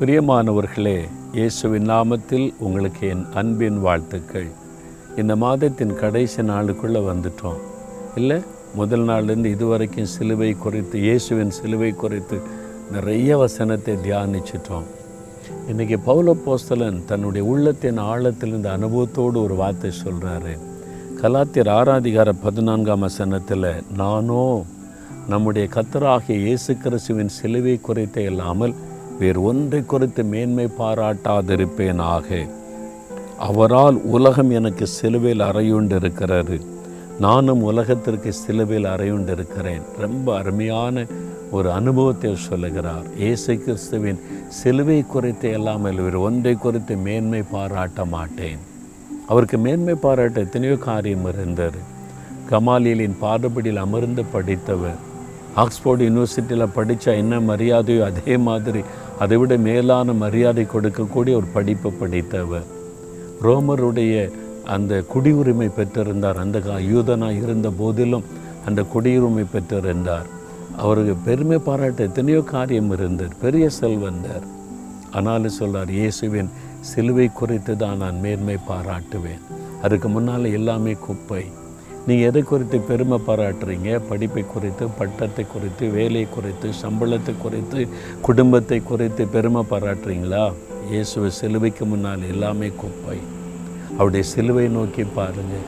பிரியமானவர்களே இயேசுவின் நாமத்தில் உங்களுக்கு என் அன்பின் வாழ்த்துக்கள். இந்த மாதத்தின் கடைசி நாளுக்குள்ளே வந்துட்டோம். இல்லை முதல் நாள்லேருந்து இதுவரைக்கும் சிலுவை குறித்து இயேசுவின் சிலுவை குறித்து நிறைய வசனத்தை தியானிச்சிட்டோம். இன்றைக்கி பௌல போஸ்தலன் தன்னுடைய உள்ளத்தின் ஆழத்திலிருந்து அனுபவத்தோடு ஒரு வார்த்தை சொல்கிறாரு கலாத்தியர் ஆராதிகார பதினான்காம் வசனத்தில் நானோ நம்முடைய கத்தராகிய இயேசு கிறிஸ்துவின் சிலுவை குறித்து இல்லாமல் வேறு ஒன்றை குறித்து மேன்மை பாராட்டாதிருப்பேனாக. அவரால் உலகம் எனக்கு சிலுவையில் அறையுண்டிருக்கிறது. நானும் உலகத்திற்கு சிலுவையில் அறையுண்டு இருக்கிறேன் ரொம்ப அருமையான ஒரு அனுபவத்தை சொல்லுகிறார். இயேசு கிறிஸ்துவின் சிலுவை குறித்து இல்லாமல் வேறு ஒன்றை குறித்து மேன்மை பாராட்ட மாட்டேன். அவருக்கு மேன்மை பாராட்ட எத்தனையோ காரியம் இருந்தார் கமாலியலின் பாடுபடியில் அமர்ந்து படித்தவர். ஆக்ஸ்போர்ட் யூனிவர்சிட்டியில் படித்தா என்ன மரியாதையோ அதே மாதிரி அதை விட மேலான மரியாதை கொடுக்கக்கூடிய ஒரு படிப்பை படித்தவர். ரோமருடைய அந்த குடியுரிமை பெற்றிருந்தார். அந்த யூதனாக இருந்த போதிலும் அந்த குடியுரிமை பெற்றிருந்தார். அவருக்கு பெருமை பாராட்ட எத்தனையோ காரியம் இருந்தார் பெரிய செல்வந்தார். ஆனாலும் சொல்கிறார் இயேசுவின் சிலுவை குறித்து தான் நான் மேன்மை பாராட்டுவேன். அதுக்கு முன்னால் எல்லாமே குப்பை. நீங்கள் எதை குறித்து பெருமை பாராட்டுறீங்க? படிப்பை குறித்து பட்டத்தை குறித்து வேலை குறித்து சம்பளத்தை குறித்து குடும்பத்தை குறித்து பெருமை பாராட்டுறீங்களா? இயேசுவை சிலுவைக்கு முன்னால் எல்லாமே குப்பை. அவருடைய சிலுவை நோக்கி பாருங்கள்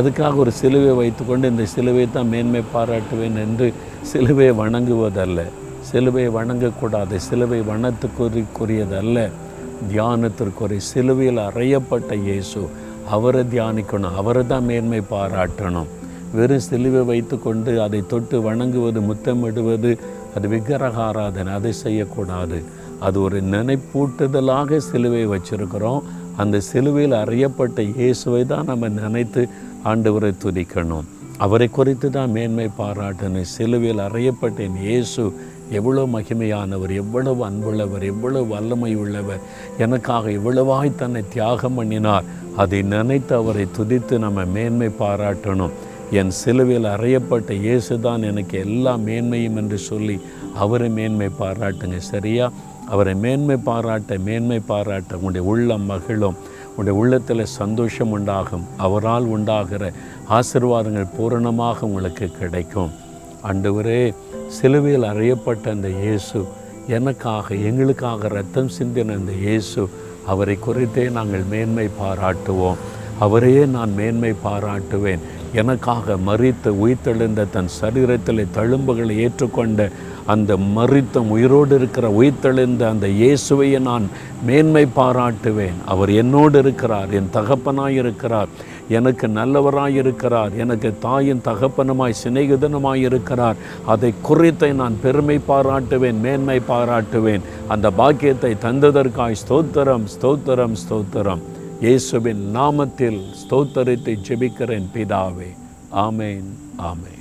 அதுக்காக ஒரு சிலுவை வைத்துக்கொண்டு இந்த சிலுவை தான் மேன்மை பாராட்டுவேன் என்று சிலுவையை வணங்குவதல்ல. சிலுவையை வணங்கக்கூடாது. சிலுவை வனத்துக்குரியதல்ல தியானத்திற்குரிய சிலுவையில் அறையப்பட்ட இயேசு அவரை தியானிக்கணும் அவரை தான் மேன்மை பாராட்டணும். வெறும் சிலுவை வைத்துக்கொண்டு அதை தொட்டு வணங்குவது முத்தமிடுவது அது விக்கிரக ஆராதனை அதை செய்யக்கூடாது. அது ஒரு நினைப்பூட்டுதலாக சிலுவை வச்சிருக்கிறோம். அந்த சிலுவையில் அறியப்பட்ட இயேசுவை தான் நம்ம நினைத்து ஆண்டவரை துதிக்கணும். அவரை குறித்து தான் மேன்மை பாராட்டணும். சிலுவையில் அறியப்பட்டேன் இயேசு எவ்வளோ மகிமையானவர் எவ்வளவு அன்புள்ளவர் எவ்வளவு வல்லமை உள்ளவர் எனக்காக இவ்வளவாய் தன்னை தியாகம் பண்ணினார். அதை நினைத்து அவரை துதித்து நம்ம மேன்மை பாராட்டணும். என் சிலுவையில் அறையப்பட்ட இயேசு தான் எனக்கு எல்லா மேன்மையும் என்று சொல்லி அவரை மேன்மை பாராட்டுங்க. சரியா? அவரை மேன்மை பாராட்ட மேன்மை பாராட்ட உங்களுடைய உள்ளம் மகிழும். உங்களுடைய உள்ளத்தில் சந்தோஷம் உண்டாகும். அவரால் உண்டாகிற ஆசிர்வாதங்கள் பூரணமாக உங்களுக்கு கிடைக்கும். ஆண்டவரே சிலுவையில் அறியப்பட்ட அந்த இயேசு எனக்காக எங்களுக்காக ரத்தம் சிந்தின அந்த இயேசு அவரை குறித்தே நாங்கள் மேன்மை பாராட்டுவோம். அவரையே நான் மேன்மை பாராட்டுவேன். எனக்காக மறித்து உயிர்த்தெழுந்த தன் சரீரத்தில் தழும்புகளை ஏற்றுக்கொண்ட அந்த மறித்த உயிரோடு இருக்கிற உயிர்த்தெழுந்த அந்த இயேசுவையை நான் மேன்மை பாராட்டுவேன். அவர் என்னோடு இருக்கிறார் என் தகப்பனாய் இருக்கிறார் எனக்கு நல்லவராய் இருக்கிறார் எனக்கு தாயின் தகப்பனுமாய் சிநேகிதனுமாய் இருக்கிறார். அதை குறித்தை நான் பெருமை பாராட்டுவேன் மேன்மை பாராட்டுவேன். அந்த பாக்கியத்தை தந்ததற்காய் ஸ்தோத்திரம் ஸ்தோத்திரம் ஸ்தோத்திரம். இயேசுவின் நாமத்தில் ஸ்தோத்தரித்தை ஜெபிக்கிறேன் பிதாவே. ஆமேன் ஆமேன்.